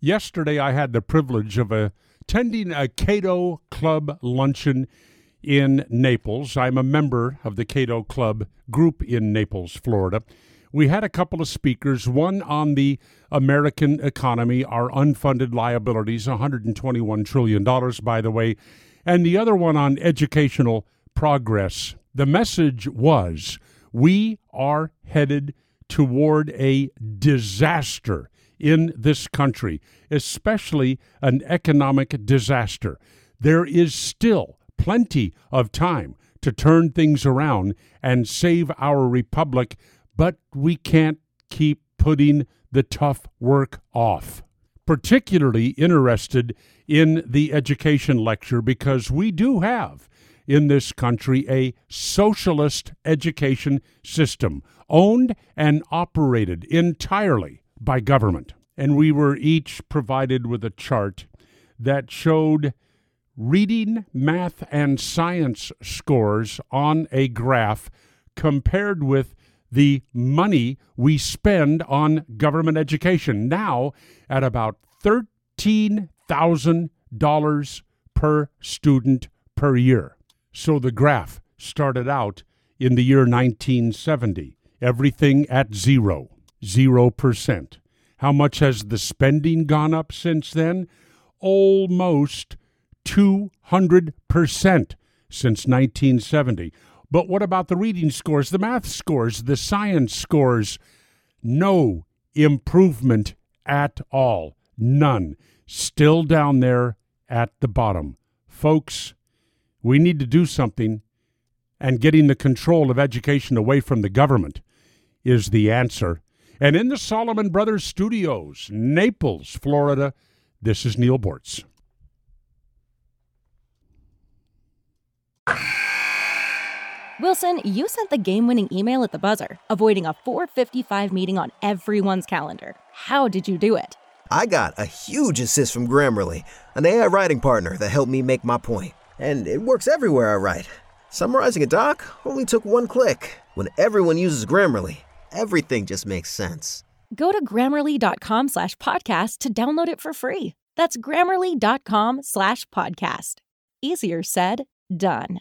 Yesterday, I had the privilege of attending a Cato Club luncheon in Naples. I'm a member of the Cato Club group in Naples, Florida. We had a couple of speakers, one on the American economy, our unfunded liabilities, $121 trillion, by the way, and the other one on educational progress. The message was we are headed toward a disaster in this country, especially an economic disaster. There is still plenty of time to turn things around and save our republic, but we can't keep putting the tough work off. Particularly interested in the education lecture because we do have in this country a socialist education system owned and operated entirely by government. And we were each provided with a chart that showed reading, math, and science scores on a graph compared with the money we spend on government education, now at about $13,000 per student per year. So the graph started out in the year 1970, everything at zero, 0%. How much has the spending gone up since then? Almost 200% since 1970. But what about the reading scores, the math scores, the science scores? No improvement at all. None. Still down there at the bottom. Folks, we need to do something, and getting the control of education away from the government is the answer. And in the Solomon Brothers studios, Naples, Florida, this is Neal Boortz. Wilson, you sent the game winning email at the buzzer, avoiding a 455 meeting on everyone's calendar. How did you do it? I got a huge assist from Grammarly, an AI writing partner that helped me make my point. And it works everywhere I write. Summarizing a doc only took one click. When everyone uses Grammarly, everything just makes sense. Go to grammarly.com slash podcast to download it for free. That's grammarly.com slash podcast. Easier said, done.